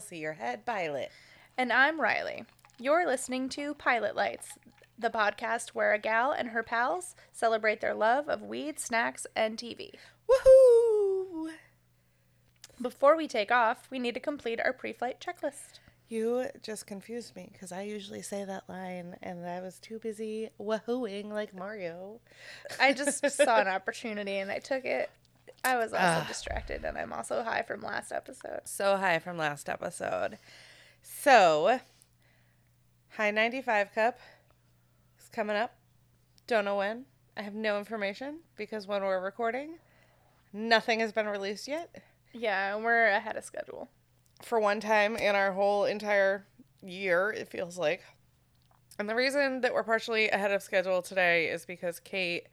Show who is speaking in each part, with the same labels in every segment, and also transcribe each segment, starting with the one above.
Speaker 1: Kelsey, your head pilot.
Speaker 2: And I'm Riley. You're listening to Pilot Lights, the podcast where a gal and her pals celebrate their love of weed, snacks, and TV.
Speaker 1: Woohoo!
Speaker 2: Before we take off, we need to complete our pre flight checklist.
Speaker 1: You just confused me because I usually say that line and I was too busy wahooing like Mario.
Speaker 2: I just saw an opportunity and I took it. I was also distracted and I'm also high from last episode.
Speaker 1: So high from last episode. So, High 95 Cup is coming up. Don't know when. I have no information because when we're recording, nothing has been released yet.
Speaker 2: Yeah, and we're ahead of schedule.
Speaker 1: For one time in our whole entire year, it feels like. And the reason that we're partially ahead of schedule today is because Kate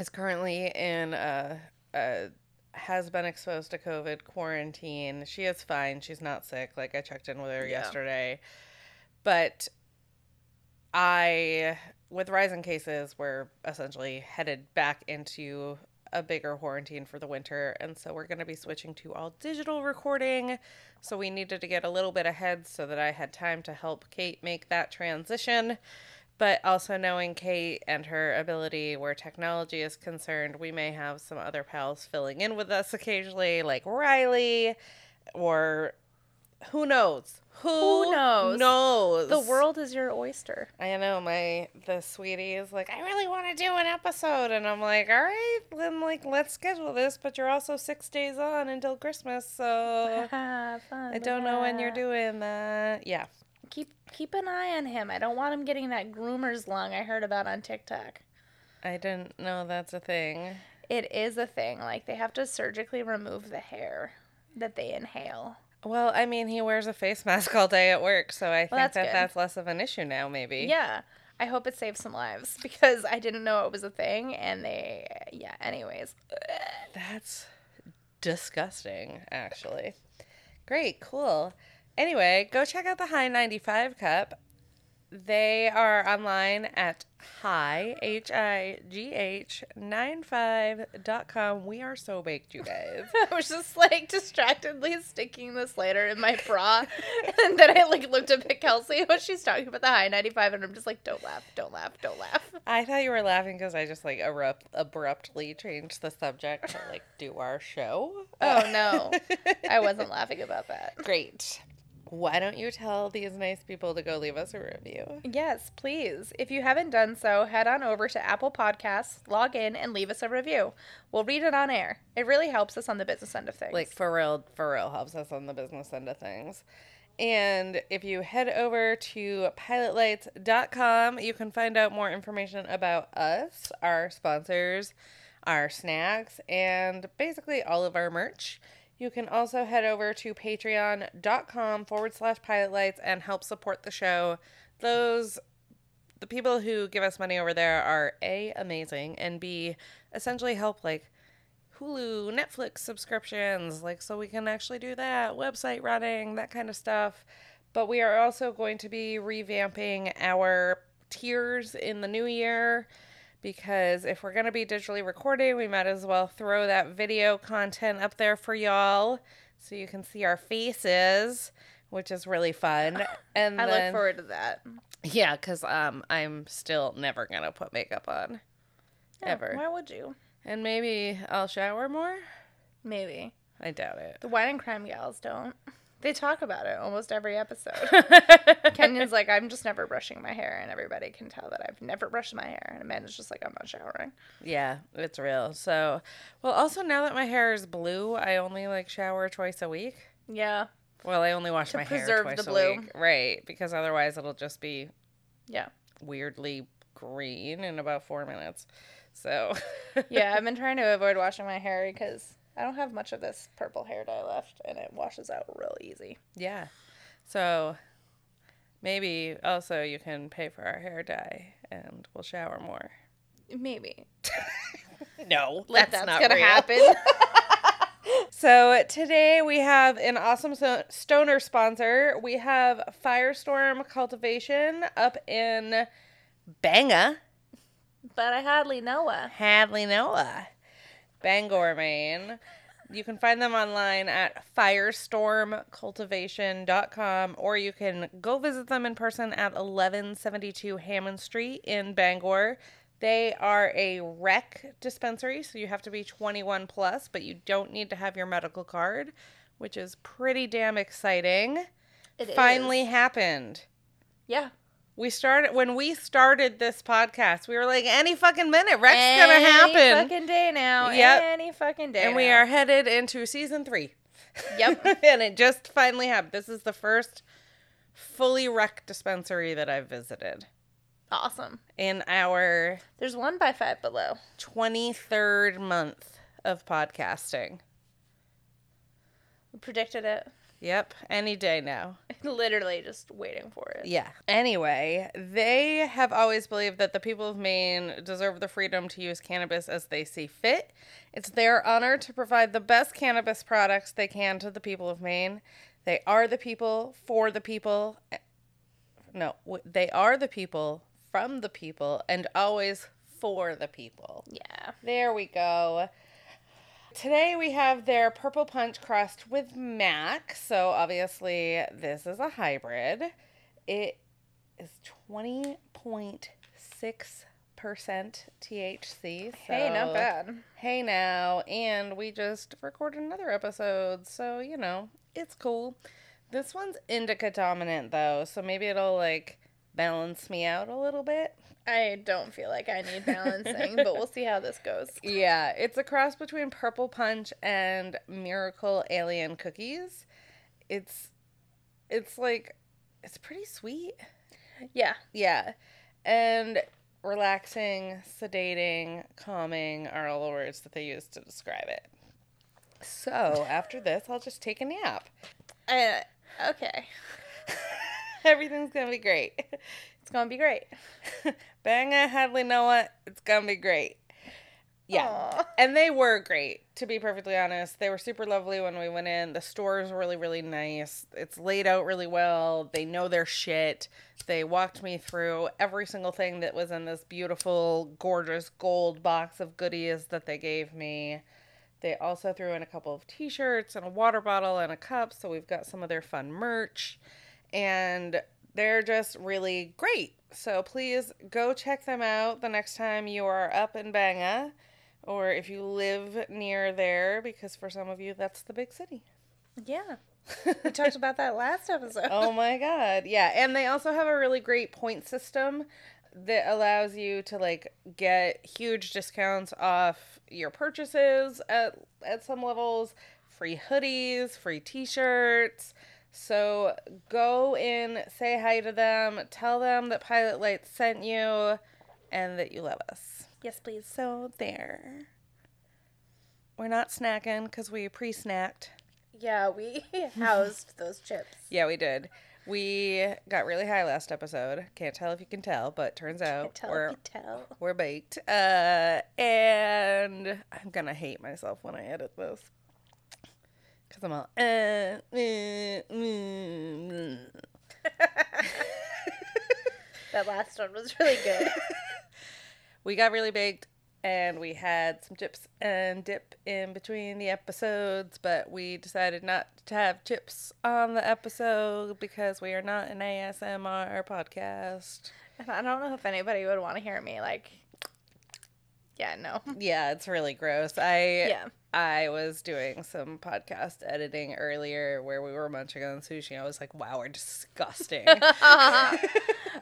Speaker 1: is currently in a, a has been exposed to COVID quarantine. She is fine. She's not sick. Like I checked in with her
Speaker 2: Yeah.
Speaker 1: yesterday. But I with rising cases, we're essentially headed back into a bigger quarantine for the winter, and so we're going to be switching to all digital recording. So we needed to get a little bit ahead so that I had time to help Kate make that transition. But also knowing Kate and her ability where technology is concerned, we may have some other pals filling in with us occasionally, like Riley, or who knows? Who,
Speaker 2: knows?
Speaker 1: Knows
Speaker 2: The world is your oyster.
Speaker 1: I know my the sweetie is like, I really want to do an episode, and I'm like, all right, then like let's schedule this. But you're also six days on until Christmas, so
Speaker 2: fun
Speaker 1: I don't know when you're doing that. Yeah.
Speaker 2: Keep keep an eye on him. I don't want him getting that groomer's lung I heard about on TikTok.
Speaker 1: I didn't know that's a thing.
Speaker 2: It is a thing. Like they have to surgically remove the hair that they inhale.
Speaker 1: Well, I mean, he wears a face mask all day at work, so I think
Speaker 2: that's
Speaker 1: that
Speaker 2: good.
Speaker 1: that's less of an issue now. Maybe.
Speaker 2: Yeah. I hope it saves some lives because I didn't know it was a thing and they yeah, anyways.
Speaker 1: That's disgusting, actually. Great, cool. Anyway, go check out the High 95 Cup. They are online at high, H I G H, 95.com. We are so baked, you guys.
Speaker 2: I was just like distractedly sticking this lighter in my bra and then I like looked up at Kelsey when she's talking about the high 95 and I'm just like don't laugh, don't laugh, don't laugh.
Speaker 1: I thought you were laughing because I just like erupt, abruptly changed the subject to like do our show.
Speaker 2: Oh no. I wasn't laughing about that.
Speaker 1: Great. Why don't you tell these nice people to go leave us a review?
Speaker 2: Yes, please. If you haven't done so, head on over to Apple Podcasts, log in, and leave us a review. We'll read it on air. It really helps us on the business end of things.
Speaker 1: like for real for real helps us on the business end of things and if you head over to pilotlights.com you can find out more information about us our sponsors our snacks and basically all of our merch you can also head over to patreon.com forward slash pilotlights and help support the show those the people who give us money over there are a amazing and b essentially help like Hulu, Netflix subscriptions, like so we can actually do that, website running, that kind of stuff. But we are also going to be revamping our tiers in the new year because if we're going to be digitally recording, we might as well throw that video content up there for y'all so you can see our faces, which is really fun. And
Speaker 2: I
Speaker 1: then,
Speaker 2: look forward to that.
Speaker 1: yeah, because um, I'm still never going to put makeup on.
Speaker 2: Yeah,
Speaker 1: Ever.
Speaker 2: Why would you?
Speaker 1: And maybe I'll shower more?
Speaker 2: Maybe.
Speaker 1: I doubt it.
Speaker 2: The wine and crime gals don't. They talk about it almost every episode. Kendra's like, I'm just never brushing my hair, and everybody can tell that I've never brushed my hair. And Amanda's just like, I'm not showering.
Speaker 1: Yeah, it's real. So, well, also now that my hair is blue, I only like shower twice a week.
Speaker 2: Yeah.
Speaker 1: Well, I only wash
Speaker 2: To
Speaker 1: my hair twice
Speaker 2: the
Speaker 1: a
Speaker 2: blue.
Speaker 1: week, right? Because otherwise, it'll just be
Speaker 2: Yeah.
Speaker 1: weirdly green in about four minutes. So,
Speaker 2: Yeah, I've been trying to avoid washing my hair because I don't have much of this purple hair dye left, and it washes out real easy.
Speaker 1: yeah. So maybe also you can pay for our hair dye, and we'll shower more.
Speaker 2: Maybe.
Speaker 1: No,
Speaker 2: Like,
Speaker 1: that's,
Speaker 2: that's
Speaker 1: not
Speaker 2: gonna
Speaker 1: real.
Speaker 2: happen.
Speaker 1: So today we have an awesome stoner sponsor. We have Firestorm Cultivation up in Banga,
Speaker 2: but I hardly know her.
Speaker 1: Hadley, Noah, Bangor, Maine. You can find them online at firestormcultivation.com or you can go visit them in person at 1172 Hammond Street in Bangor. They are a rec dispensary, so you have to be 21 plus, but you don't need to have your medical card, which is pretty damn exciting.
Speaker 2: It
Speaker 1: Finally
Speaker 2: is.
Speaker 1: happened.
Speaker 2: Yeah.
Speaker 1: We started when we started this podcast. We were like, any fucking minute,
Speaker 2: Any
Speaker 1: gonna happen, Any
Speaker 2: fucking day now.
Speaker 1: Yep.
Speaker 2: Any fucking day.
Speaker 1: and we are headed into season three.
Speaker 2: Yep.
Speaker 1: and it just finally happened. This is the first fully rec dispensary that I've visited
Speaker 2: awesome.
Speaker 1: in our
Speaker 2: There's one by Five Below.
Speaker 1: 23rd month of podcasting.
Speaker 2: We predicted it.
Speaker 1: Yep, any day now.
Speaker 2: Literally just waiting for it.
Speaker 1: Yeah. Anyway, they have always believed that the people of Maine deserve the freedom to use cannabis as they see fit. It's their honor to provide the best cannabis products they can to the people of Maine. They are the people for the people. Eh, no, they are the people from the people and always for the people.
Speaker 2: Yeah.
Speaker 1: There we go. Today we have their purple punch Crust with Mac. So obviously this is a hybrid. It is 20.6% THC.
Speaker 2: Hey, not bad.
Speaker 1: Hey now. And we just recorded another episode. So, you know, it's cool. This one's indica dominant though. So maybe it'll like balance me out a little bit.
Speaker 2: I don't feel like I need balancing, but we'll see how this goes.
Speaker 1: Yeah, it's a cross between Purple Punch and Miracle Alien Cookies. It's it's like it's pretty sweet.
Speaker 2: Yeah.
Speaker 1: Yeah. And relaxing, sedating, calming are all the words that they use to describe it. So, after this, I'll just take a nap.
Speaker 2: I, okay.
Speaker 1: Everything's going to be great.
Speaker 2: It's to be great.
Speaker 1: Bang Banga Hadley Noah, it's to be great. Yeah.
Speaker 2: Aw.
Speaker 1: And they were great, to be perfectly honest. They were super lovely when we went in. The store is really, really nice. It's laid out really well. They know their shit. They walked me through every single thing that was in this beautiful, gorgeous gold box of goodies that they gave me. They also threw in a couple of t shirts and a water bottle and a cup. So we've got some of their fun merch. And they're just really great. So please go check them out the next time you are up in Banga or if you live near there, because for some of you, that's the big city.
Speaker 2: Yeah. We talked about that last episode.
Speaker 1: oh my God. Yeah. And they also have a really great point system that allows you to like get huge discounts off your purchases at, at some levels, free hoodies, free t shirts. So go in, say hi to them, tell them that Pilot Lights sent you and that you love us.
Speaker 2: Yes, please.
Speaker 1: So there. We're not snacking because we pre snacked.
Speaker 2: Yeah, we housed those chips.
Speaker 1: Yeah, we did. We got really high last episode. Can't tell if you can tell, but turns out
Speaker 2: Tell
Speaker 1: we're
Speaker 2: if you tell.
Speaker 1: we're baked. Uh, and I'm gonna hate myself when I edit this because I'm all. Uh, mm, mm, mm.
Speaker 2: That last one was really good.
Speaker 1: we got really baked and we had some chips and dip in between the episodes, but we decided not to have chips on the episode because we are not an ASMR podcast.
Speaker 2: And I don't know if anybody would want to hear me like. Yeah, no.
Speaker 1: Yeah, it's really gross. I
Speaker 2: Yeah.
Speaker 1: I was doing some podcast editing earlier where we were munching on sushi. I was like, "Wow, we're disgusting."
Speaker 2: I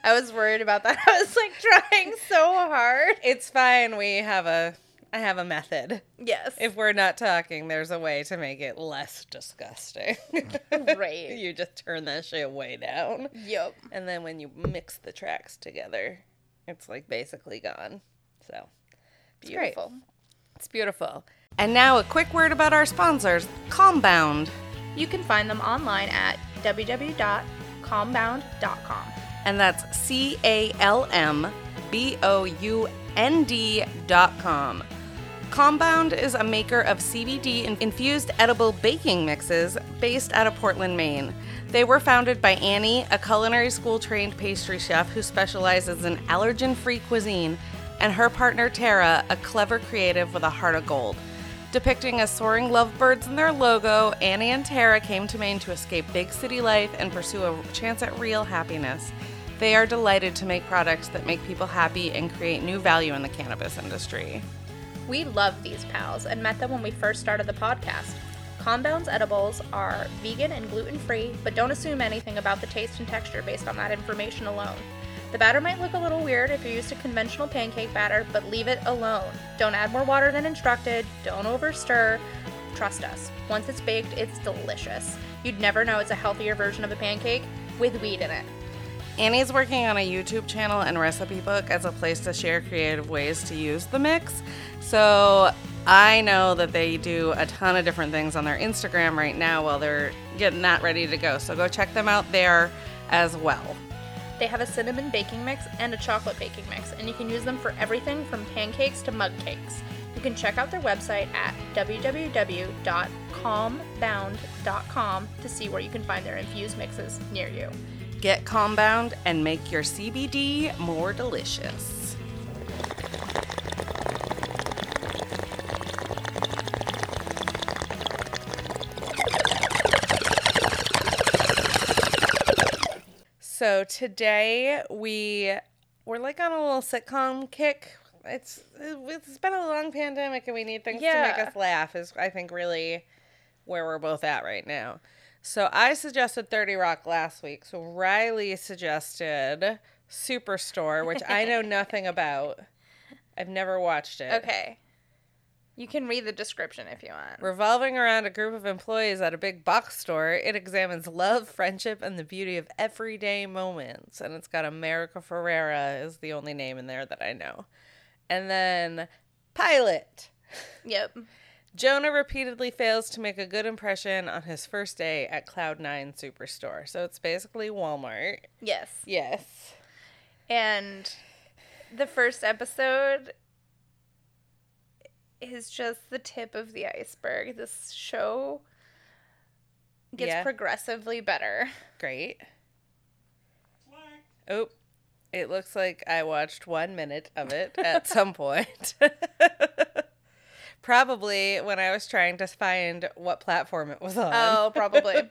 Speaker 2: was worried about that. I was like trying so hard.
Speaker 1: it's fine. We have a I have a method.
Speaker 2: Yes.
Speaker 1: If we're not talking, there's a way to make it less disgusting.
Speaker 2: Right.
Speaker 1: you just turn that shit way down.
Speaker 2: Yep.
Speaker 1: And then when you mix the tracks together, it's like basically gone. So it's.
Speaker 2: Beautiful.
Speaker 1: It's beautiful. And now a quick word about our sponsors, Calmbound.
Speaker 2: You can find them online at www.calmbound.com.
Speaker 1: And that's C A L M B O U N D dot com. Calmbound is a maker of CBD infused edible baking mixes based out of Portland, Maine. They were founded by Annie, a culinary school trained pastry chef who specializes in allergen free cuisine, and her partner Tara, a clever creative with a heart of gold. Depicting as soaring lovebirds in their logo, Annie and Tara came to Maine to escape big city life and pursue a chance at real happiness. They are delighted to make products that make people happy and create new value in the cannabis industry.
Speaker 2: We love these pals and met them when we first started the podcast. Calmbound's edibles are vegan and gluten free, but don't assume anything about the taste and texture based on that information alone. The batter might look a little weird if you're used to conventional pancake batter, but leave it alone. Don't add more water than instructed, don't over stir. Trust us, once it's baked, it's delicious. You'd never know it's a healthier version of a pancake with weed in it.
Speaker 1: Annie's working on a YouTube channel and recipe book as a place to share creative ways to use the mix. So I know that they do a ton of different things on their Instagram right now while they're getting that ready to go. So go check them out there as well.
Speaker 2: They have a cinnamon baking mix and a chocolate baking mix, and you can use them for everything from pancakes to mug cakes. You can check out their website at www.calmbound.com to see where you can find their infused mixes near you.
Speaker 1: Get Calmbound and make your CBD more delicious. So today we we're like on a little sitcom kick. It's it's been a long pandemic and we need things to make us laugh is I think really where we're both at right now. So I suggested 30 Rock last week. So Riley suggested Superstore, which I know nothing about. I've never watched it.
Speaker 2: Okay. You can read the description if you want.
Speaker 1: Revolving around a group of employees at a big box store, it examines love, friendship, and the beauty of everyday moments. And it's got America Ferrera is the only name in there that I know. And then Pilot.
Speaker 2: Yep.
Speaker 1: Jonah repeatedly fails to make a good impression on his first day at Cloud9 Superstore. So it's basically Walmart.
Speaker 2: Yes.
Speaker 1: Yes.
Speaker 2: And the first episode is just the tip of the iceberg. This show gets
Speaker 1: Yeah.
Speaker 2: progressively better.
Speaker 1: Great. Oh, it looks like I watched one minute of it at some point. Probably when I was trying to find what platform it was on.
Speaker 2: Oh, probably.
Speaker 3: The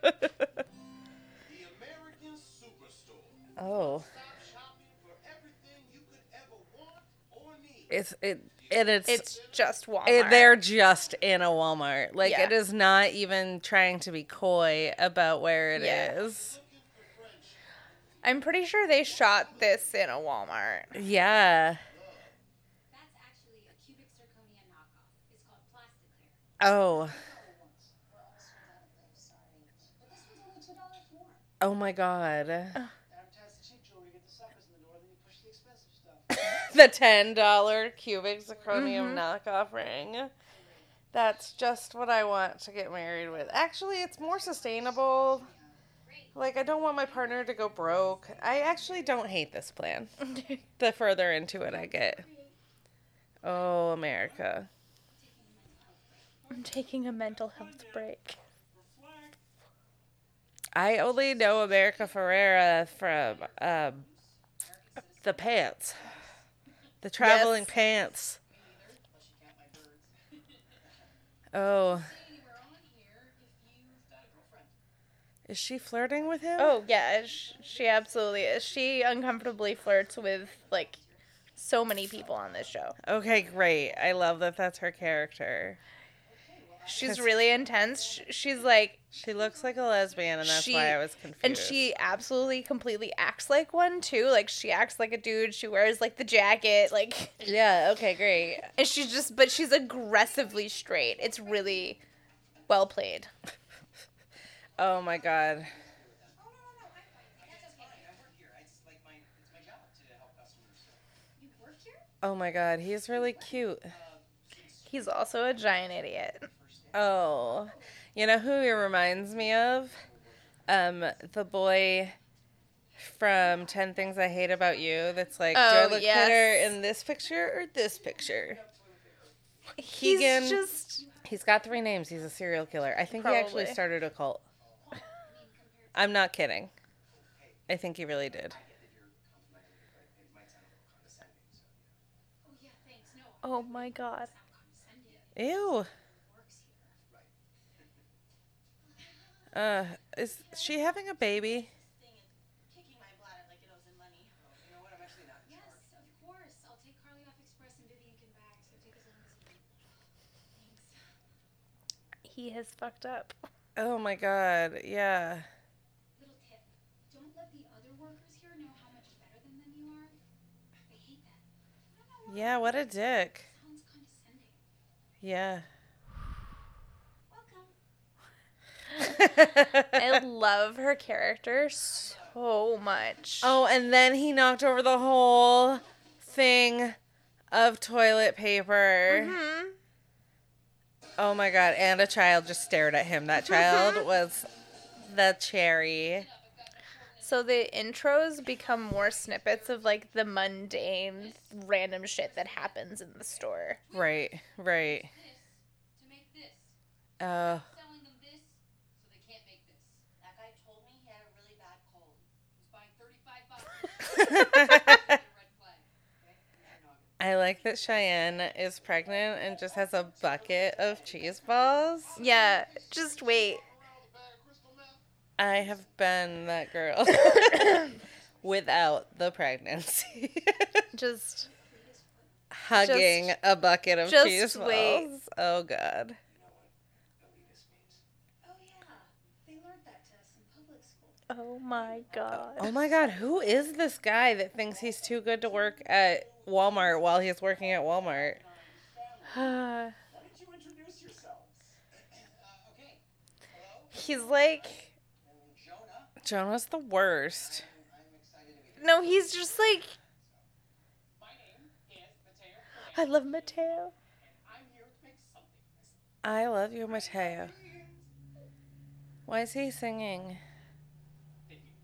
Speaker 3: American Superstore.
Speaker 1: Oh,
Speaker 3: Stop shopping for everything you could ever want or need.
Speaker 1: it's it and it's,
Speaker 2: it's just eh, Walmart.
Speaker 1: it, they're just in a Walmart. Like
Speaker 2: Yeah.
Speaker 1: it is not even trying to be coy about where it is.
Speaker 2: Yeah.
Speaker 3: Looking for friendship.
Speaker 2: I'm pretty sure they shot this in a Walmart.
Speaker 1: Yeah.
Speaker 4: That's actually a
Speaker 1: oh.
Speaker 5: cubic the
Speaker 1: ten dollar cubic zirconium
Speaker 2: Mm-hmm.
Speaker 1: knockoff ring. That's just what I want to get married with. Actually, it's more sustainable. Like I don't want my partner to go broke. I actually don't hate this plan. the further into it I get. Oh, America.
Speaker 2: I'm taking a mental health break.
Speaker 1: I only know America Ferrera from um, the pants. The traveling
Speaker 2: Yes.
Speaker 1: pants. Oh. Is she flirting with him?
Speaker 2: Oh yeah, sh- she absolutely is. She uncomfortably flirts with like so many people on this show.
Speaker 1: Okay, great. I love that that's her character.
Speaker 2: She's really intense. She's like
Speaker 1: She looks like a lesbian, and that's
Speaker 2: She-
Speaker 1: why I was confused.
Speaker 2: and she absolutely completely acts like one too. Like she acts like a dude. She wears like the jacket, like
Speaker 1: Yeah, okay, great.
Speaker 2: and she's just but she's aggressively straight. It's really well played.
Speaker 1: Oh my god.
Speaker 4: You work here?
Speaker 1: Oh my god, he's really cute.
Speaker 2: He's also a giant idiot.
Speaker 1: Oh, you know who he reminds me of? Um, the boy from Ten Things I Hate About You. That's like, do I
Speaker 2: Oh,
Speaker 1: look
Speaker 2: yes.
Speaker 1: better in this picture or this picture?
Speaker 2: He's
Speaker 1: Keegan-
Speaker 2: just
Speaker 1: He's got three names. He's a serial killer. I think he actually started a cult. I'm not kidding. I think he really did.
Speaker 4: Oh yeah, thanks. No,
Speaker 2: oh my god.
Speaker 1: Ew. Uh, is she having a baby?
Speaker 6: Kicking my bladder like it owes him money.
Speaker 3: You know what? I'm actually not in
Speaker 4: Yes,
Speaker 3: charge.
Speaker 4: of course. I'll take Carly off Express and Vivian can bag, so take as long as you need. Thanks.
Speaker 2: He has fucked up.
Speaker 1: Oh my god, yeah.
Speaker 4: Little tip. Don't let the other workers here know how much better than them you are. They hate that. I don't know why.
Speaker 1: Yeah, what a dick. Yeah.
Speaker 2: I love her character so much.
Speaker 1: oh, and then he knocked over the whole thing of toilet paper.
Speaker 2: Mhm.
Speaker 1: Oh my god, and a child just stared at him. That child was the cherry.
Speaker 2: So the intros become more snippets of like the mundane, random shit that happens in the store.
Speaker 1: Right, right.
Speaker 4: This to.
Speaker 1: Oh,
Speaker 4: Selling them this so they can't make this.
Speaker 6: That guy told me he had a really bad cold.
Speaker 4: Who's buying 35 bucks? a red flag.
Speaker 1: I like that Cheyenne is pregnant and just has a bucket of cheese balls.
Speaker 2: Yeah, just wait.
Speaker 1: I have been that girl without the pregnancy.
Speaker 2: Just
Speaker 1: Hugging a bucket of
Speaker 2: just
Speaker 1: cheese balls.
Speaker 2: wait.
Speaker 1: Oh god.
Speaker 4: Oh yeah, they learned that to us in public school.
Speaker 2: oh my god.
Speaker 1: Oh my god, who is this guy that thinks he's too good to work at Walmart while he's working at Walmart?
Speaker 2: He's like
Speaker 3: Jonah.
Speaker 1: Jonah's the worst.
Speaker 2: No, he's just like. I love Mateo.
Speaker 1: I love you, Mateo. Why is he singing?
Speaker 2: He's just
Speaker 3: I too would like to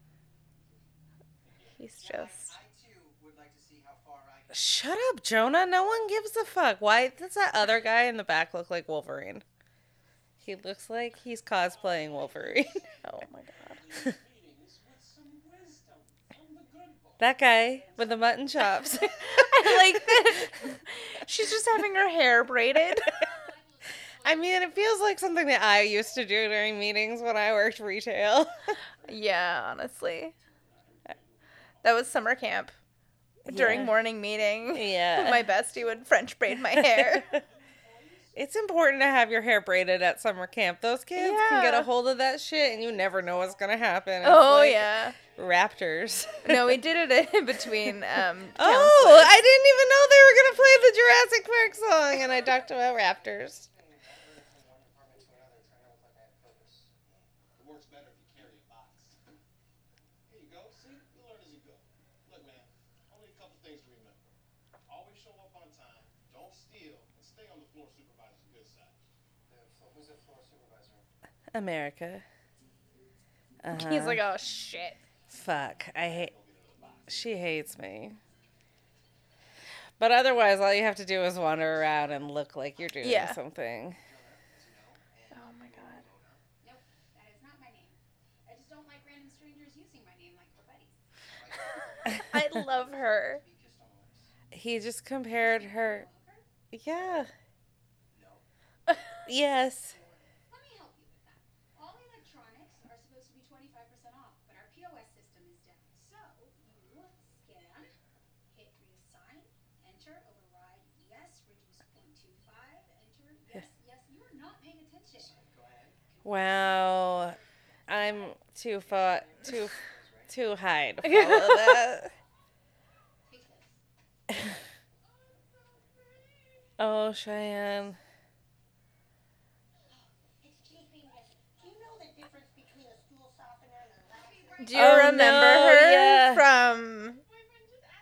Speaker 3: see how far I can.
Speaker 1: Shut up, Jonah. No one gives a fuck. Why does that other guy in the back look like Wolverine? He looks like he's cosplaying Wolverine.
Speaker 2: oh my god.
Speaker 5: With some wisdom from the
Speaker 1: that guy with the mutton chops.
Speaker 2: I like that. She's just having her hair braided.
Speaker 1: I mean, it feels like something that I used to do during meetings when I worked retail.
Speaker 2: yeah, honestly. That was summer camp. During
Speaker 1: Yeah.
Speaker 2: morning meeting.
Speaker 1: Yeah.
Speaker 2: My bestie would French braid my hair.
Speaker 1: it's important to have your hair braided at summer camp. Those kids can get a hold of that shit and you never know what's going to happen. It's
Speaker 2: oh
Speaker 1: like
Speaker 2: yeah.
Speaker 1: Raptors.
Speaker 2: No, we did it in between um
Speaker 1: Oh. I didn't even know they were gonna play the Jurassic Park song, and I talked about raptors.
Speaker 3: From one department to another, trying to look like I have purpose.
Speaker 5: It works better if you carry a box. Here you go. See, you learn as you go. Look, man, only a couple things to remember. Always show up on time. Don't steal, and stay on the floor supervising the good side.
Speaker 3: The, flo- who's the floor supervisor?
Speaker 1: America. Uh-huh.
Speaker 2: He's like, oh shit.
Speaker 1: fuck. I hate. She hates me. But otherwise, all you have to do is wander around and look like you're doing
Speaker 2: Yeah.
Speaker 1: something.
Speaker 2: Oh my god.
Speaker 4: Nope, that is not my name. I just don't like random strangers using my name like we're buddies.
Speaker 2: I love her.
Speaker 3: Speak just on the lips.
Speaker 1: He just compared her. Yeah. Yes.
Speaker 4: Let me help you with that. All electronics are supposed to be 25% off, but our POS system is down. So you scan, hit reassign, enter, override, yes, reduce 0.25, enter, yes, yes. You are not paying attention.
Speaker 3: Go
Speaker 1: Wow. I'm too far, too, too high to follow that. Oh, Cheyenne.
Speaker 6: It's keeping this. Do you know the difference between a stool softener and a relaxer?
Speaker 2: Do you
Speaker 1: Oh,
Speaker 2: remember
Speaker 1: no,
Speaker 2: her
Speaker 1: yeah.
Speaker 2: from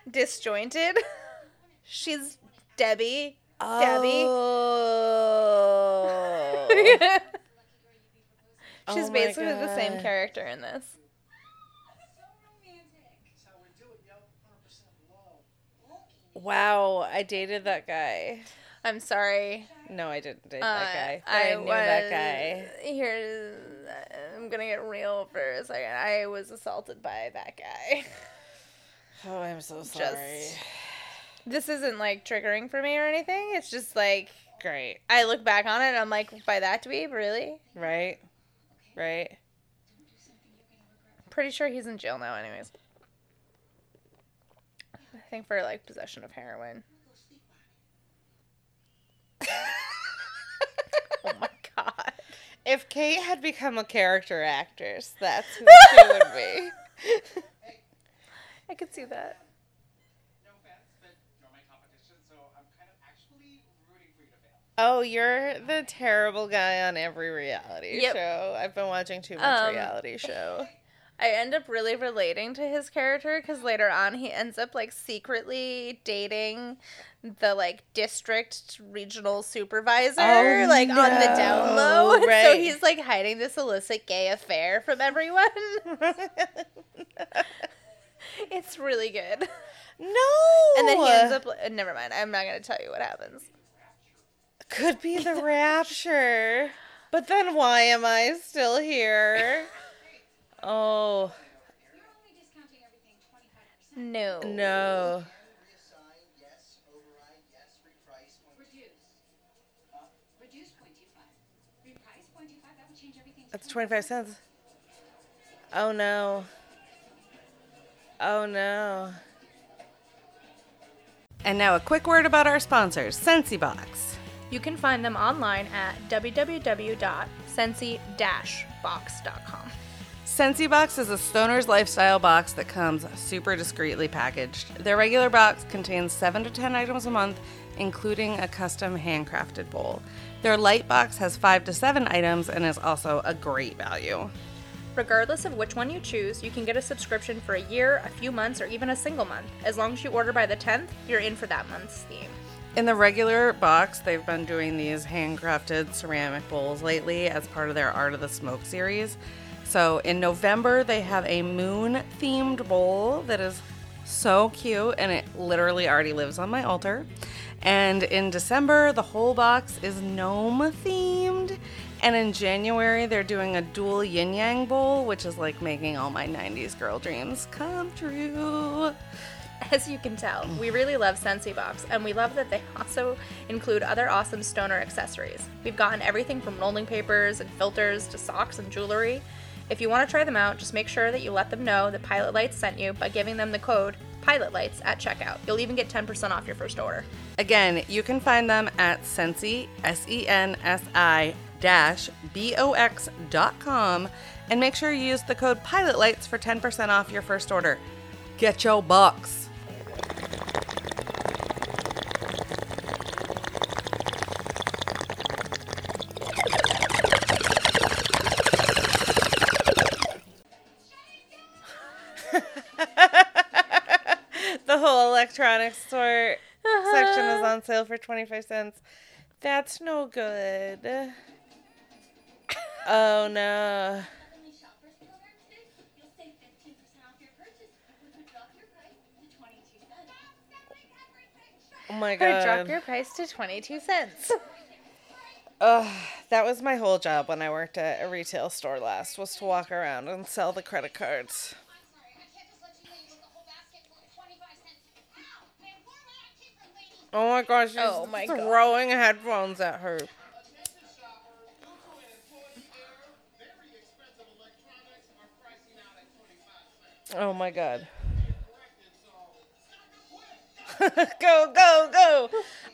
Speaker 2: Disjointed? She's Debbie. Debbie.
Speaker 1: Oh.
Speaker 2: She's
Speaker 1: Oh
Speaker 2: basically the same character in this.
Speaker 4: So romantic.
Speaker 5: That's how we do it, yo. 100% love.
Speaker 1: wow, I dated that guy.
Speaker 2: I'm sorry.
Speaker 1: No, I didn't date
Speaker 2: Uh,
Speaker 1: that guy. But I, knew that guy.
Speaker 2: Here's. I'm gonna get real for a second. I was assaulted by that guy.
Speaker 1: Oh, I'm so sorry.
Speaker 2: This isn't like triggering for me or anything. It's just like
Speaker 1: Great.
Speaker 2: I look back on it and I'm like, by that dweeb, really?
Speaker 1: Right? Right?
Speaker 2: pretty sure he's in jail now, anyways. I think for like possession of heroin. oh my god.
Speaker 1: If Kate had become a character actress, that's who she would be.
Speaker 2: I could see that.
Speaker 7: No offense, but you're my competition, so I'm kind of actually rooting for you to fail.
Speaker 1: Oh, you're the terrible guy on every reality
Speaker 2: Yep.
Speaker 1: show. I've been watching too much
Speaker 2: Um,
Speaker 1: reality show.
Speaker 2: I end up really relating to his character because later on he ends up like secretly dating the like district regional supervisor,
Speaker 1: Oh,
Speaker 2: like on the down low.
Speaker 1: no,
Speaker 2: So he's like hiding this illicit gay affair from everyone. it's really good.
Speaker 1: no.
Speaker 2: And then he ends up. uh, Never mind. I'm not gonna tell you what happens.
Speaker 1: Could be the rapture. But then why am I still here? Oh,
Speaker 4: You're only discounting everything 25%.
Speaker 2: No.
Speaker 1: no.
Speaker 7: Reassign, yes. Override, yes. Reprice,
Speaker 4: Reduce. Reduce 0.25. Reprice 0.25. That would change everything. to
Speaker 1: That's 25 cents. Oh no. Oh no. And now a quick word about our sponsors, SensiBox.
Speaker 2: You can find them online at www.sensi-box.com.
Speaker 1: SensiBox is a stoner's lifestyle box that comes super discreetly packaged. Their regular box contains 7 to 10 items a month, including a custom handcrafted bowl. Their light box has 5 to 7 items and is also a great value.
Speaker 2: Regardless of which one you choose, you can get a subscription for a year, a few months, or even a single month. As long as you order by the 10th, you're in for that month's theme.
Speaker 1: In the regular box, they've been doing these handcrafted ceramic bowls lately as part of their Art of the Smoke series. So in November, they have a moon themed bowl that is so cute and it literally already lives on my altar. And in December, the whole box is gnome themed. And in January, they're doing a dual yin yang bowl, which is like making all my 90s girl dreams come true.
Speaker 2: As you can tell, we really love Sensi Box, and we love that they also include other awesome stoner accessories. We've gotten everything from rolling papers and filters to socks and jewelry. If you want to try them out, just make sure that you let them know that Pilot Lights sent you by giving them the code Pilot Lights at checkout. You'll even get 10% off your first order.
Speaker 1: Again, you can find them at Sensi, S E N S I dash B O X dot com, and make sure you use the code PilotLights for 10% off your first order. Get your box. On sale for 25 cents. That's no good. Oh no.
Speaker 4: Only shoppers program today. You'll save 15% off your purchase, which would drop your price to 22 cents.
Speaker 1: Oh my
Speaker 2: Or
Speaker 1: god.
Speaker 2: drop your price to 22 cents.
Speaker 1: Ugh, that was my whole job when I worked at a retail store last was to walk around and sell the credit cards. Oh my gosh, she's
Speaker 2: Oh my God.
Speaker 1: throwing headphones at her.
Speaker 5: Attention shoppers, due to an employee error, very expensive electronics are pricing out at 25 cents.
Speaker 1: Oh my god.
Speaker 5: Being corrected, so
Speaker 1: go, go, go.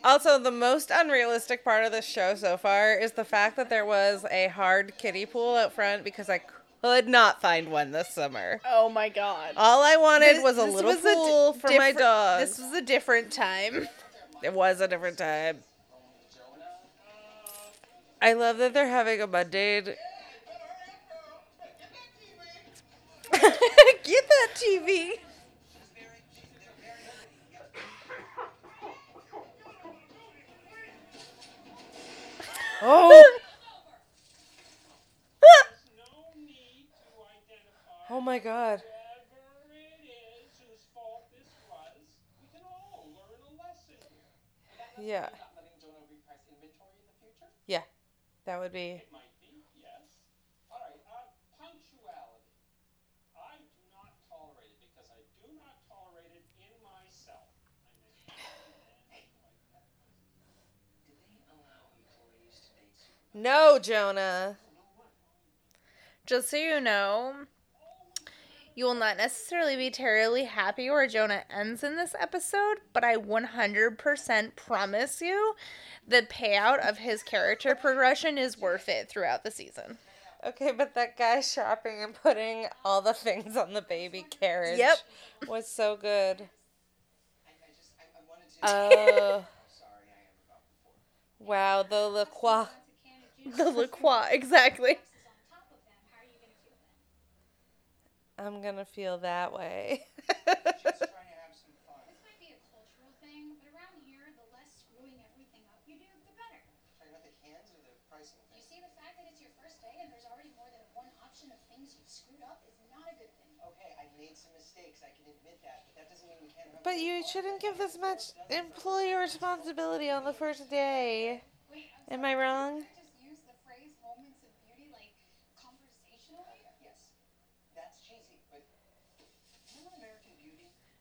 Speaker 1: Also, the most unrealistic part of this show so far is the fact that there was a hard kiddie pool out front because I could not find one this summer.
Speaker 2: Oh my god.
Speaker 1: All I wanted
Speaker 2: This-
Speaker 1: was a little
Speaker 2: was a di-
Speaker 1: pool for my dog.
Speaker 2: This was a different time.
Speaker 1: It was a different time. I love that they're having a mundane.
Speaker 2: Get that TV.
Speaker 1: Oh!
Speaker 3: no need to identify
Speaker 1: oh my god.
Speaker 3: whoever it is whose fault this was. We can all learn a lesson here.
Speaker 1: Yeah.
Speaker 7: Not letting Jonah reprice inventory in the future?
Speaker 1: Yeah. That would be.
Speaker 3: It might be, yes. All right, uh, punctuality. I do not tolerate it because I do not tolerate it in myself. I
Speaker 7: they allow employees to date?
Speaker 1: No, Jonah.
Speaker 2: Just so you know, You will not necessarily be terribly happy where Jonah ends in this episode, but I 100% promise you the payout of his character progression is worth it throughout the season.
Speaker 1: Okay, but that guy shopping and putting all the things on the baby carriage
Speaker 2: Yep.
Speaker 1: was so good.
Speaker 7: I, I just, I, I wanted to.
Speaker 1: Oh,
Speaker 7: Sorry, I am about before.
Speaker 1: wow, the La Croix.
Speaker 4: Wants a can of juice.
Speaker 2: The La Croix, exactly.
Speaker 4: Is on top of them. How are you gonna feel then?
Speaker 1: I'm gonna feel that way.
Speaker 7: Just trying to have some fun.
Speaker 4: This might be a cultural thing, but around here, the less screwing everything up you do, the better.
Speaker 7: Talking about the cans or the pricing
Speaker 4: You
Speaker 7: thing?
Speaker 4: see,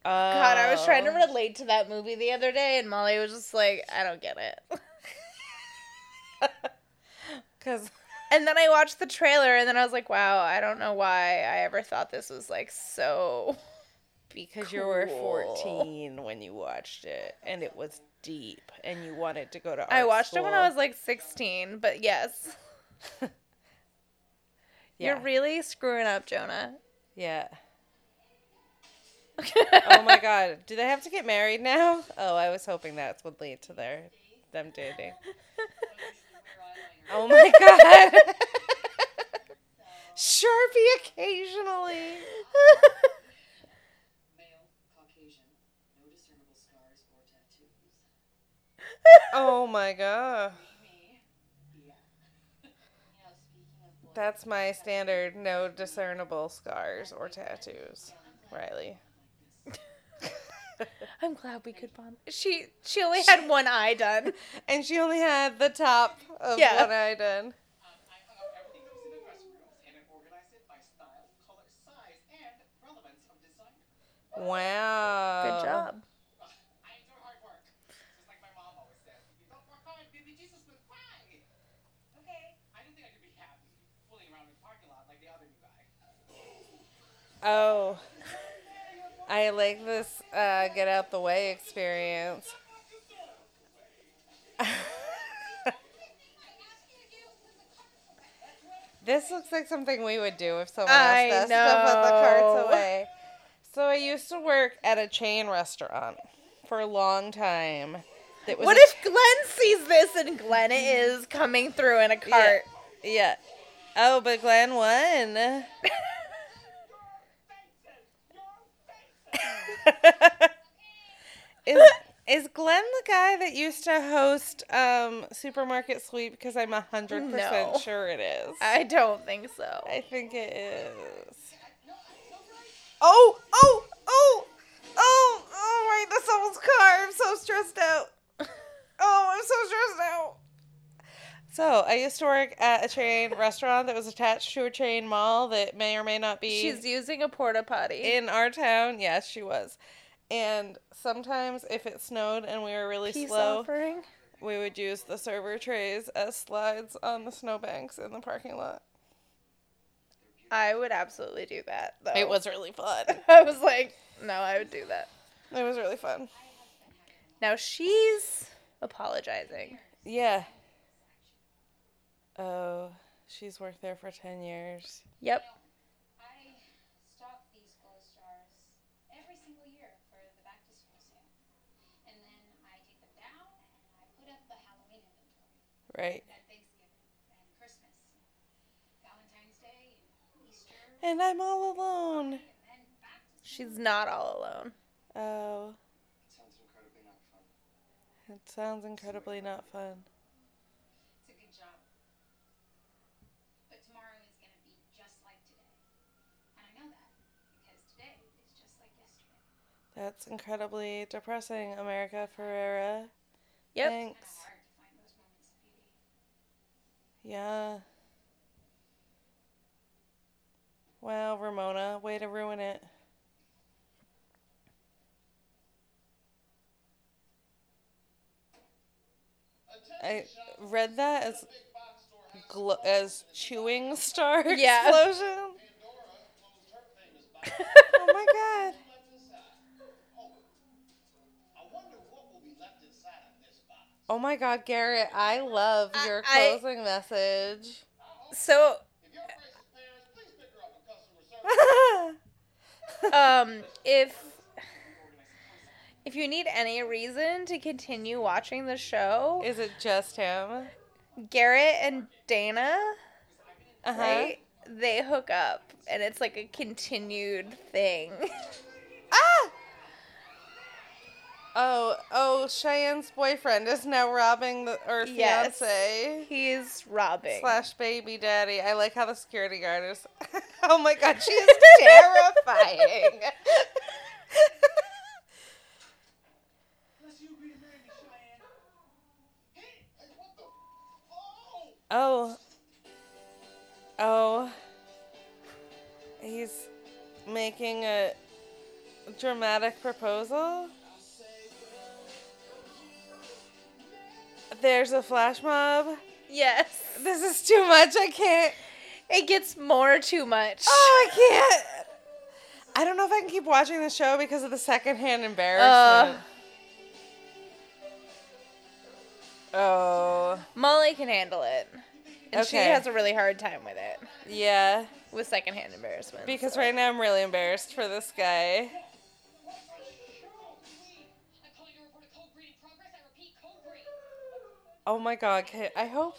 Speaker 2: God, I was trying to
Speaker 1: Oh.
Speaker 2: relate to that movie the other day, and Molly was just like, I don't get it.
Speaker 1: Cause
Speaker 2: And then I watched the trailer, and then I was like, wow, I don't know why I ever thought this was like so.
Speaker 1: because you were 14 when you watched it, and it was deep, and you wanted to go to. Art
Speaker 2: I watched it when I was like 16, but yes. You're really screwing up, Jonah.
Speaker 1: Yeah. Oh my god. Do they have to get married now? Oh, I was hoping that would lead to their them dating. Oh my god. Sharpie occasionally.
Speaker 7: Male, Caucasian, no discernible scars or tattoos.
Speaker 1: Oh my god.
Speaker 7: Me? Yeah.
Speaker 4: You know, speaking of blood,
Speaker 1: That's my standard no discernible scars or tattoos. Riley.
Speaker 2: I'm glad we could bond. She she only had one eye done.
Speaker 1: And she only had the top of
Speaker 2: Yeah.
Speaker 1: one eye done.
Speaker 7: Um, I hung up everything that was in the dressing rooms and I organized it by style, color, size, and relevance of designer.
Speaker 1: Wow.
Speaker 2: Good job.
Speaker 7: I enjoy hard work. Just like my mom always says. If you don't work hard, baby Jesus will cry.
Speaker 4: Okay.
Speaker 7: I didn't think I could be happy fooling around in the parking lot like the other new guy.
Speaker 1: Oh. I like this uh, get out the way experience. this looks like something we would do if someone
Speaker 2: I
Speaker 1: asked us to put the carts away. So I used to work at a chain restaurant for a long time. That was
Speaker 2: What if Glenn sees this and Glenn is coming through in a cart?
Speaker 1: Yeah. Oh, but Glenn won. is is Glenn the guy that used to host um, Supermarket Sweep? Because I'm a hundred
Speaker 2: No.
Speaker 1: percent sure it is.
Speaker 2: I don't think so.
Speaker 1: I think it is. Oh, oh, oh, oh, oh, right, that's someone's car. I'm so stressed out. Oh, I'm so stressed out. So, I used to work at a chain restaurant that was attached to a chain mall that may or may not be
Speaker 2: She's using a porta potty.
Speaker 1: in our town. Yes, she was. And sometimes, if it snowed and we were really
Speaker 2: Peace
Speaker 1: slow,
Speaker 2: offering.
Speaker 1: we would use the server trays as slides on the snowbanks in the parking lot.
Speaker 2: I would absolutely do that. Though.
Speaker 1: It was really fun.
Speaker 2: I was like, no, I would do that.
Speaker 1: It was really fun.
Speaker 2: Now she's apologizing.
Speaker 1: Yeah. Oh, she's worked there for 10 years.
Speaker 2: Yep.
Speaker 4: I stock these glow stars every single year for the back to school sale. And then I take them down and I put up the Halloween inventory
Speaker 1: Right.
Speaker 4: at Thanksgiving and Christmas, Valentine's Day and Easter,
Speaker 1: And I'm all alone.
Speaker 4: and then back to school.
Speaker 2: She's not all alone.
Speaker 1: Oh,
Speaker 7: It sounds incredibly not fun.
Speaker 1: it sounds incredibly not fun.
Speaker 4: It's a good job. But tomorrow is going to be just like today. And I know that because today is just like yesterday.
Speaker 1: That's incredibly depressing, America Ferrera.
Speaker 2: Yep.
Speaker 1: Thanks.
Speaker 4: It's hard to find those moments of beauty.
Speaker 1: Yeah. Wow, Ramona, way to ruin it. I read that as gl- as chewing star
Speaker 2: Yeah.
Speaker 1: explosion.
Speaker 5: Pandora closed her famous box.
Speaker 1: Oh my god.
Speaker 5: Oh
Speaker 1: my god, Garrett, I love
Speaker 2: I-
Speaker 1: your
Speaker 2: I-
Speaker 1: closing message.
Speaker 2: So,
Speaker 5: If you're racist parents, please pick her up at customer service.
Speaker 2: um, if if you need any reason to continue watching the show,
Speaker 1: Is it just him?
Speaker 2: Garrett and Dana,
Speaker 1: Uh-huh.
Speaker 2: right? They hook up, and it's like a continued thing.
Speaker 1: Oh, oh, Cheyenne's boyfriend is now robbing the or
Speaker 2: Yes.
Speaker 1: fiance
Speaker 2: He's robbing.
Speaker 1: slash baby daddy. I like how the security guard is. oh my god, she is terrifying.
Speaker 7: Unless you agree to marry me, Cheyenne.
Speaker 5: Hey, hey, what the? Oh!
Speaker 1: oh, oh, he's making a dramatic proposal. There's a flash mob.
Speaker 2: Yes.
Speaker 1: This is too much. I can't.
Speaker 2: It gets more too much.
Speaker 1: Oh, I can't. I don't know if I can keep watching the show because of the secondhand embarrassment. oh,
Speaker 2: Molly can handle it. And she has a really hard time with it.
Speaker 1: yeah.
Speaker 2: With secondhand embarrassment.
Speaker 1: Because
Speaker 2: so.
Speaker 1: right now I'm really embarrassed for this guy. Hashtag my God, Matter, I hope.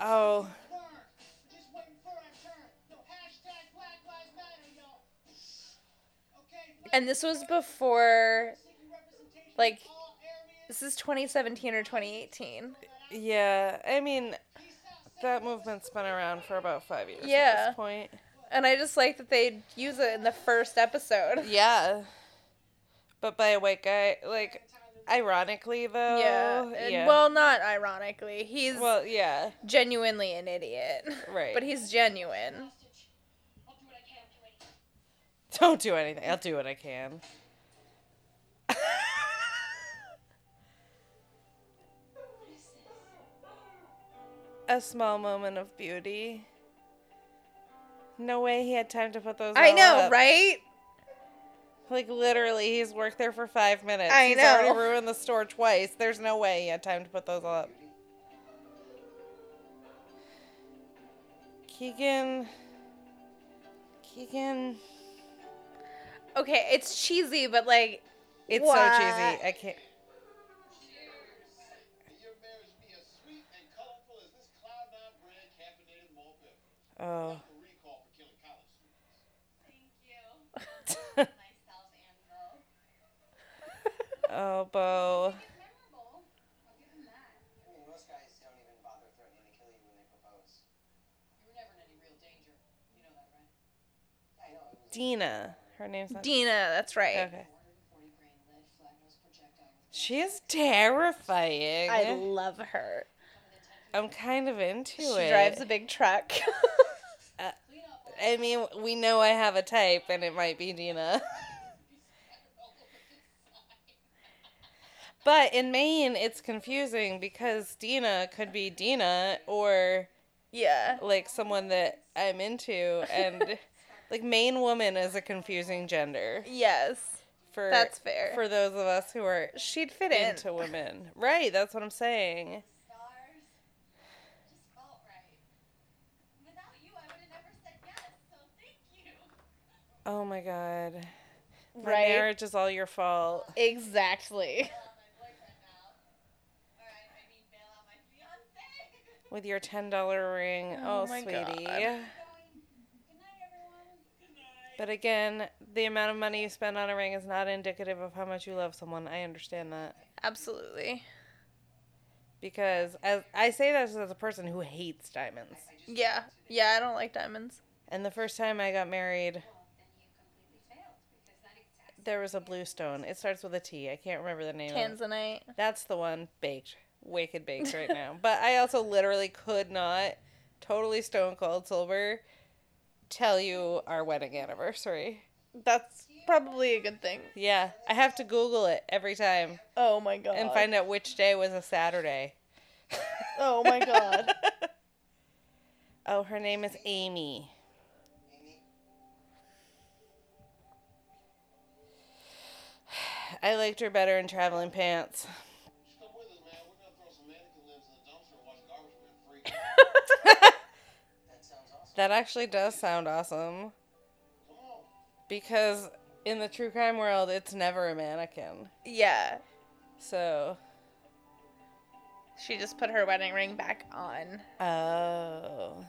Speaker 1: Oh.
Speaker 2: And this was before, like,
Speaker 5: in all areas.
Speaker 2: this is 2017 or 2018.
Speaker 1: Yeah, I mean, that movement's been around for about five years at
Speaker 2: Yeah.
Speaker 1: this point.
Speaker 2: And I just like that they use it in the first episode.
Speaker 1: Yeah. But by a white guy, like, ironically, though.
Speaker 2: Yeah. and- Well, not ironically. He's
Speaker 1: well, yeah.
Speaker 2: genuinely an idiot.
Speaker 1: Right.
Speaker 2: But he's genuine.
Speaker 8: Do what I can, lady.
Speaker 1: Don't do anything. I'll do what I can. A small moment of beauty. No way he had time to put those.
Speaker 2: I know,
Speaker 1: up.
Speaker 2: right?
Speaker 1: Like literally, he's worked there for five minutes.
Speaker 2: I
Speaker 1: he's
Speaker 2: know.
Speaker 1: already ruined the store twice. There's no way he had time to put those up. Keegan. Keegan.
Speaker 2: Okay, it's cheesy, but like,
Speaker 1: It's
Speaker 2: What?
Speaker 1: so cheesy. I can't.
Speaker 5: May
Speaker 7: was
Speaker 1: Dina. Her name's not.
Speaker 2: Dina, that's right.
Speaker 1: Okay.
Speaker 8: 440 grain lead flat nose projectile with
Speaker 1: She's terrifying.
Speaker 2: I love her.
Speaker 1: I'm kind of into
Speaker 2: She
Speaker 1: it.
Speaker 2: She drives a big truck.
Speaker 1: Uh, I mean, we know I have a type, and it might be Dina. but in Maine, it's confusing because Dina could be Dina or
Speaker 2: yeah.
Speaker 1: like someone that I'm into, and like Maine woman is a confusing gender
Speaker 2: Yes.
Speaker 1: for
Speaker 2: That's fair.
Speaker 1: for those of us who are
Speaker 2: She'd fit in.
Speaker 1: into women. Right, that's what I'm saying.
Speaker 8: stars. Just felt right. Without you, I would have never said yes. So thank you.
Speaker 1: Oh my god. My
Speaker 2: Right?
Speaker 1: marriage is all your fault.
Speaker 2: Exactly.
Speaker 8: Bail out my boyfriend now. All right, I mean bail out my fiance.
Speaker 1: With your ten dollar ring.
Speaker 2: Oh
Speaker 1: Oh, sweetie.
Speaker 2: God.
Speaker 8: Good night, everyone.
Speaker 1: But again, the amount of money you spend on a ring is not indicative of how much you love someone. I understand that.
Speaker 2: Absolutely.
Speaker 1: Because as I say this as a person who hates diamonds.
Speaker 2: Yeah. Yeah, I don't like diamonds.
Speaker 1: And the first time I got married,
Speaker 4: Then you completely failed because that exact
Speaker 1: there was a blue stone. It starts with a T. I can't remember the name. of it.
Speaker 2: Tanzanite.
Speaker 1: That's the one baked. Wicked baked right now. But I also literally could not, totally stone cold sober, tell you our wedding anniversary.
Speaker 2: That's probably a good thing.
Speaker 1: Yeah, I have to Google it every time
Speaker 2: Oh my god.
Speaker 1: and find out which day was a Saturday.
Speaker 2: Oh my god.
Speaker 1: Oh, her name is Amy.
Speaker 5: Amy?
Speaker 1: I liked her better in traveling pants.
Speaker 7: That sounds awesome.
Speaker 1: That actually does sound awesome. Because in the true crime world, it's never a mannequin.
Speaker 2: Yeah.
Speaker 1: So,
Speaker 2: She just put her wedding ring back on.
Speaker 1: oh.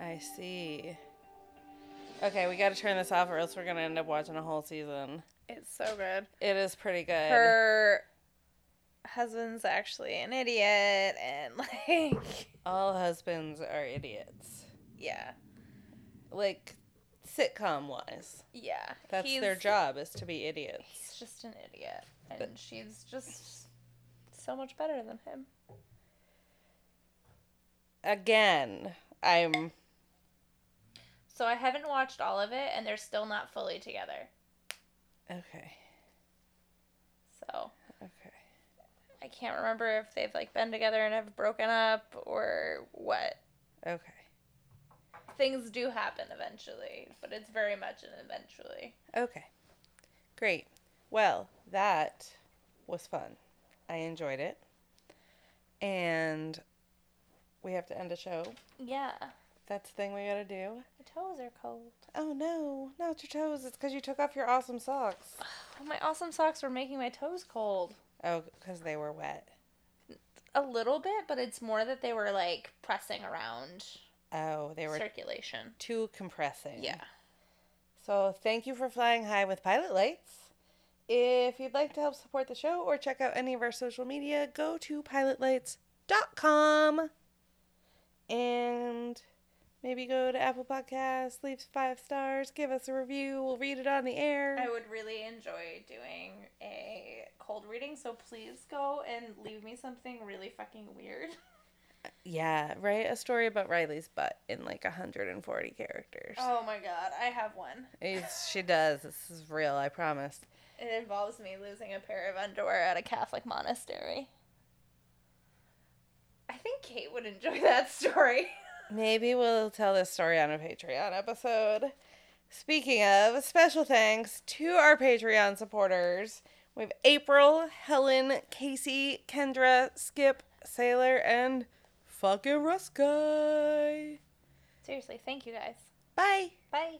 Speaker 1: I see. Okay, we gotta turn this off or else we're gonna end up watching a whole season.
Speaker 2: It's so good.
Speaker 1: It is pretty good.
Speaker 2: Her husband's actually an idiot and like
Speaker 1: All husbands are idiots.
Speaker 2: yeah.
Speaker 1: Like, sitcom wise.
Speaker 2: Yeah.
Speaker 1: That's
Speaker 2: He's-
Speaker 1: their job, is to be idiots.
Speaker 2: He's just an idiot. And
Speaker 1: But-
Speaker 2: she's just so much better than him.
Speaker 1: Again, I'm.
Speaker 2: So I haven't watched all of it and they're still not fully together.
Speaker 1: Okay.
Speaker 2: So. I can't remember if they've like been together and have broken up or what.
Speaker 1: Okay.
Speaker 2: Things do happen eventually, but it's very much an eventually.
Speaker 1: Okay. Great. Well, that was fun. I enjoyed it. And we have to end a show.
Speaker 2: Yeah.
Speaker 1: That's the thing we gotta do.
Speaker 2: My toes are cold.
Speaker 1: Oh no, not your toes. It's because you took off your awesome socks.
Speaker 2: My awesome socks were making my toes cold.
Speaker 1: Oh, because they were wet.
Speaker 2: A little bit, but it's more that they were like pressing around
Speaker 1: Oh, they were
Speaker 2: circulation.
Speaker 1: too compressing.
Speaker 2: Yeah.
Speaker 1: So thank you for flying high with Pilot Lights. If you'd like to help support the show or check out any of our social media, go to pilotlights.com and maybe go to Apple Podcasts, leave five stars, give us a review. We'll read it on the air.
Speaker 2: I would really enjoy doing a cold reading, so please go and leave me something really fucking weird.
Speaker 1: yeah, write a story about Riley's butt in like 140 characters.
Speaker 2: Oh my god, I have one.
Speaker 1: It's- she does. This is real, I promise.
Speaker 2: It involves me losing a pair of underwear at a Catholic monastery. I think Kate would enjoy that story.
Speaker 1: Maybe we'll tell this story on a Patreon episode. Speaking of, special thanks to our Patreon supporters. We have April, Helen, Casey, Kendra, Skip, Sailor, and fucking Russ Guy.
Speaker 2: Seriously, thank you guys.
Speaker 1: Bye.
Speaker 2: Bye.